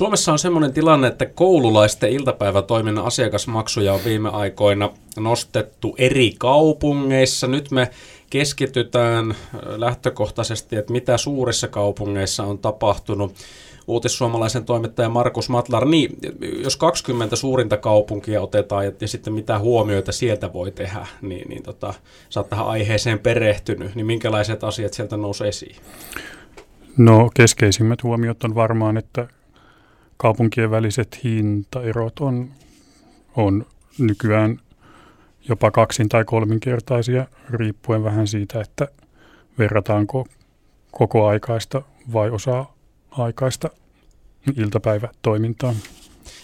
Suomessa on sellainen tilanne, että koululaisten iltapäivätoiminnan asiakasmaksuja on viime aikoina nostettu eri kaupungeissa. Nyt me keskitytään lähtökohtaisesti, että mitä suurissa kaupungeissa on tapahtunut. Uutissuomalaisen toimittaja Markus Matlar, niin jos 20 suurinta kaupunkia otetaan ja, sitten mitä huomioita sieltä voi tehdä, niin, niin tota, sä oot tähän aiheeseen perehtynyt, niin minkälaiset asiat sieltä nousee esiin? No keskeisimmät huomiot on varmaan, että kaupunkien väliset hintaerot on, on nykyään jopa kaksin- tai kolminkertaisia, riippuen vähän siitä, että verrataanko koko aikaista vai osa-aikaista iltapäivätoimintaa.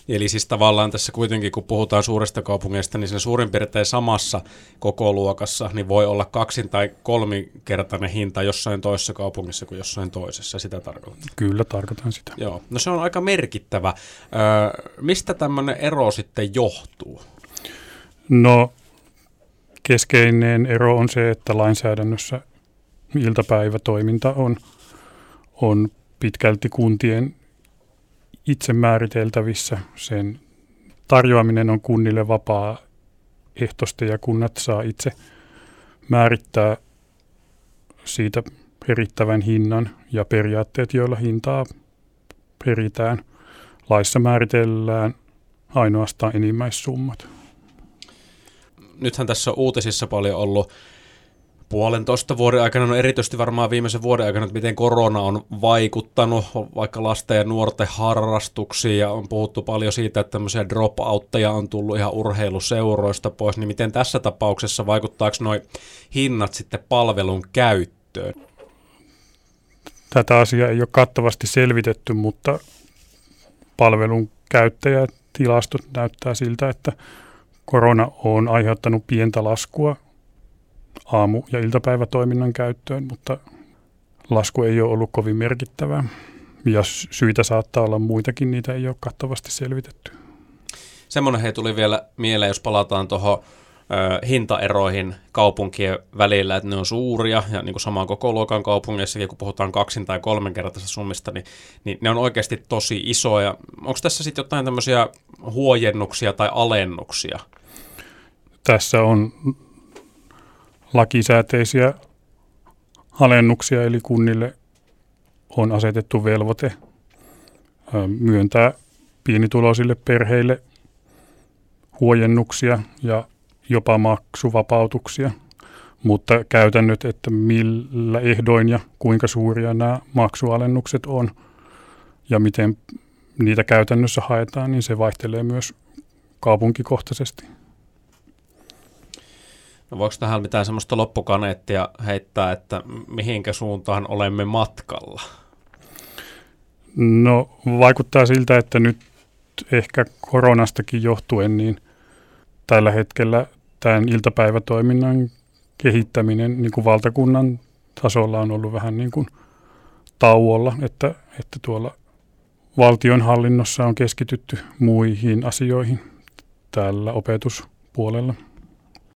Eli siis tavallaan tässä kuitenkin, kun puhutaan suuresta kaupungeista, niin sen suurin piirtein samassa koko luokassa niin voi olla kaksin- tai kolminkertainen hinta jossain toisessa kaupungissa kuin jossain toisessa. Sitä tarkoittaa. Kyllä, tarkoitan sitä. Joo, no se on aika merkittävä. Öö, mistä tämmöinen ero sitten johtuu? No, keskeinen ero on se, että lainsäädännössä iltapäivätoiminta on, on pitkälti kuntien itse määriteltävissä. Sen tarjoaminen on kunnille vapaa ehtoista ja kunnat saa itse määrittää siitä perittävän hinnan ja periaatteet, joilla hintaa peritään. Laissa määritellään ainoastaan enimmäissummat. Nythän tässä on uutisissa paljon ollut puolentoista vuoden aikana, no erityisesti varmaan viimeisen vuoden aikana, että miten korona on vaikuttanut vaikka lasten ja nuorten harrastuksiin ja on puhuttu paljon siitä, että tämmöisiä dropoutteja on tullut ihan urheiluseuroista pois, niin miten tässä tapauksessa vaikuttaako noin hinnat sitten palvelun käyttöön? Tätä asiaa ei ole kattavasti selvitetty, mutta palvelun käyttäjätilastot näyttää siltä, että korona on aiheuttanut pientä laskua aamu- ja iltapäivätoiminnan käyttöön, mutta lasku ei ole ollut kovin merkittävää. Ja syitä saattaa olla muitakin, niitä ei ole kattavasti selvitetty. Semmoinen he tuli vielä mieleen, jos palataan tuohon hintaeroihin kaupunkien välillä, että ne on suuria ja niin kuin samaan koko luokan kaupungeissakin, kun puhutaan kaksin- tai kolmenkertaisesta summista, niin, niin ne on oikeasti tosi isoja. Onko tässä sitten jotain tämmöisiä huojennuksia tai alennuksia? Tässä on lakisääteisiä alennuksia, eli kunnille on asetettu velvoite myöntää pienituloisille perheille huojennuksia ja jopa maksuvapautuksia, mutta käytännöt, että millä ehdoin ja kuinka suuria nämä maksualennukset on ja miten niitä käytännössä haetaan, niin se vaihtelee myös kaupunkikohtaisesti. No voiko tähän mitään semmoista loppukaneettia heittää, että mihinkä suuntaan olemme matkalla? No vaikuttaa siltä, että nyt ehkä koronastakin johtuen, niin tällä hetkellä tämän iltapäivätoiminnan kehittäminen niin kuin valtakunnan tasolla on ollut vähän niin kuin tauolla, että, että tuolla valtionhallinnossa on keskitytty muihin asioihin tällä opetuspuolella.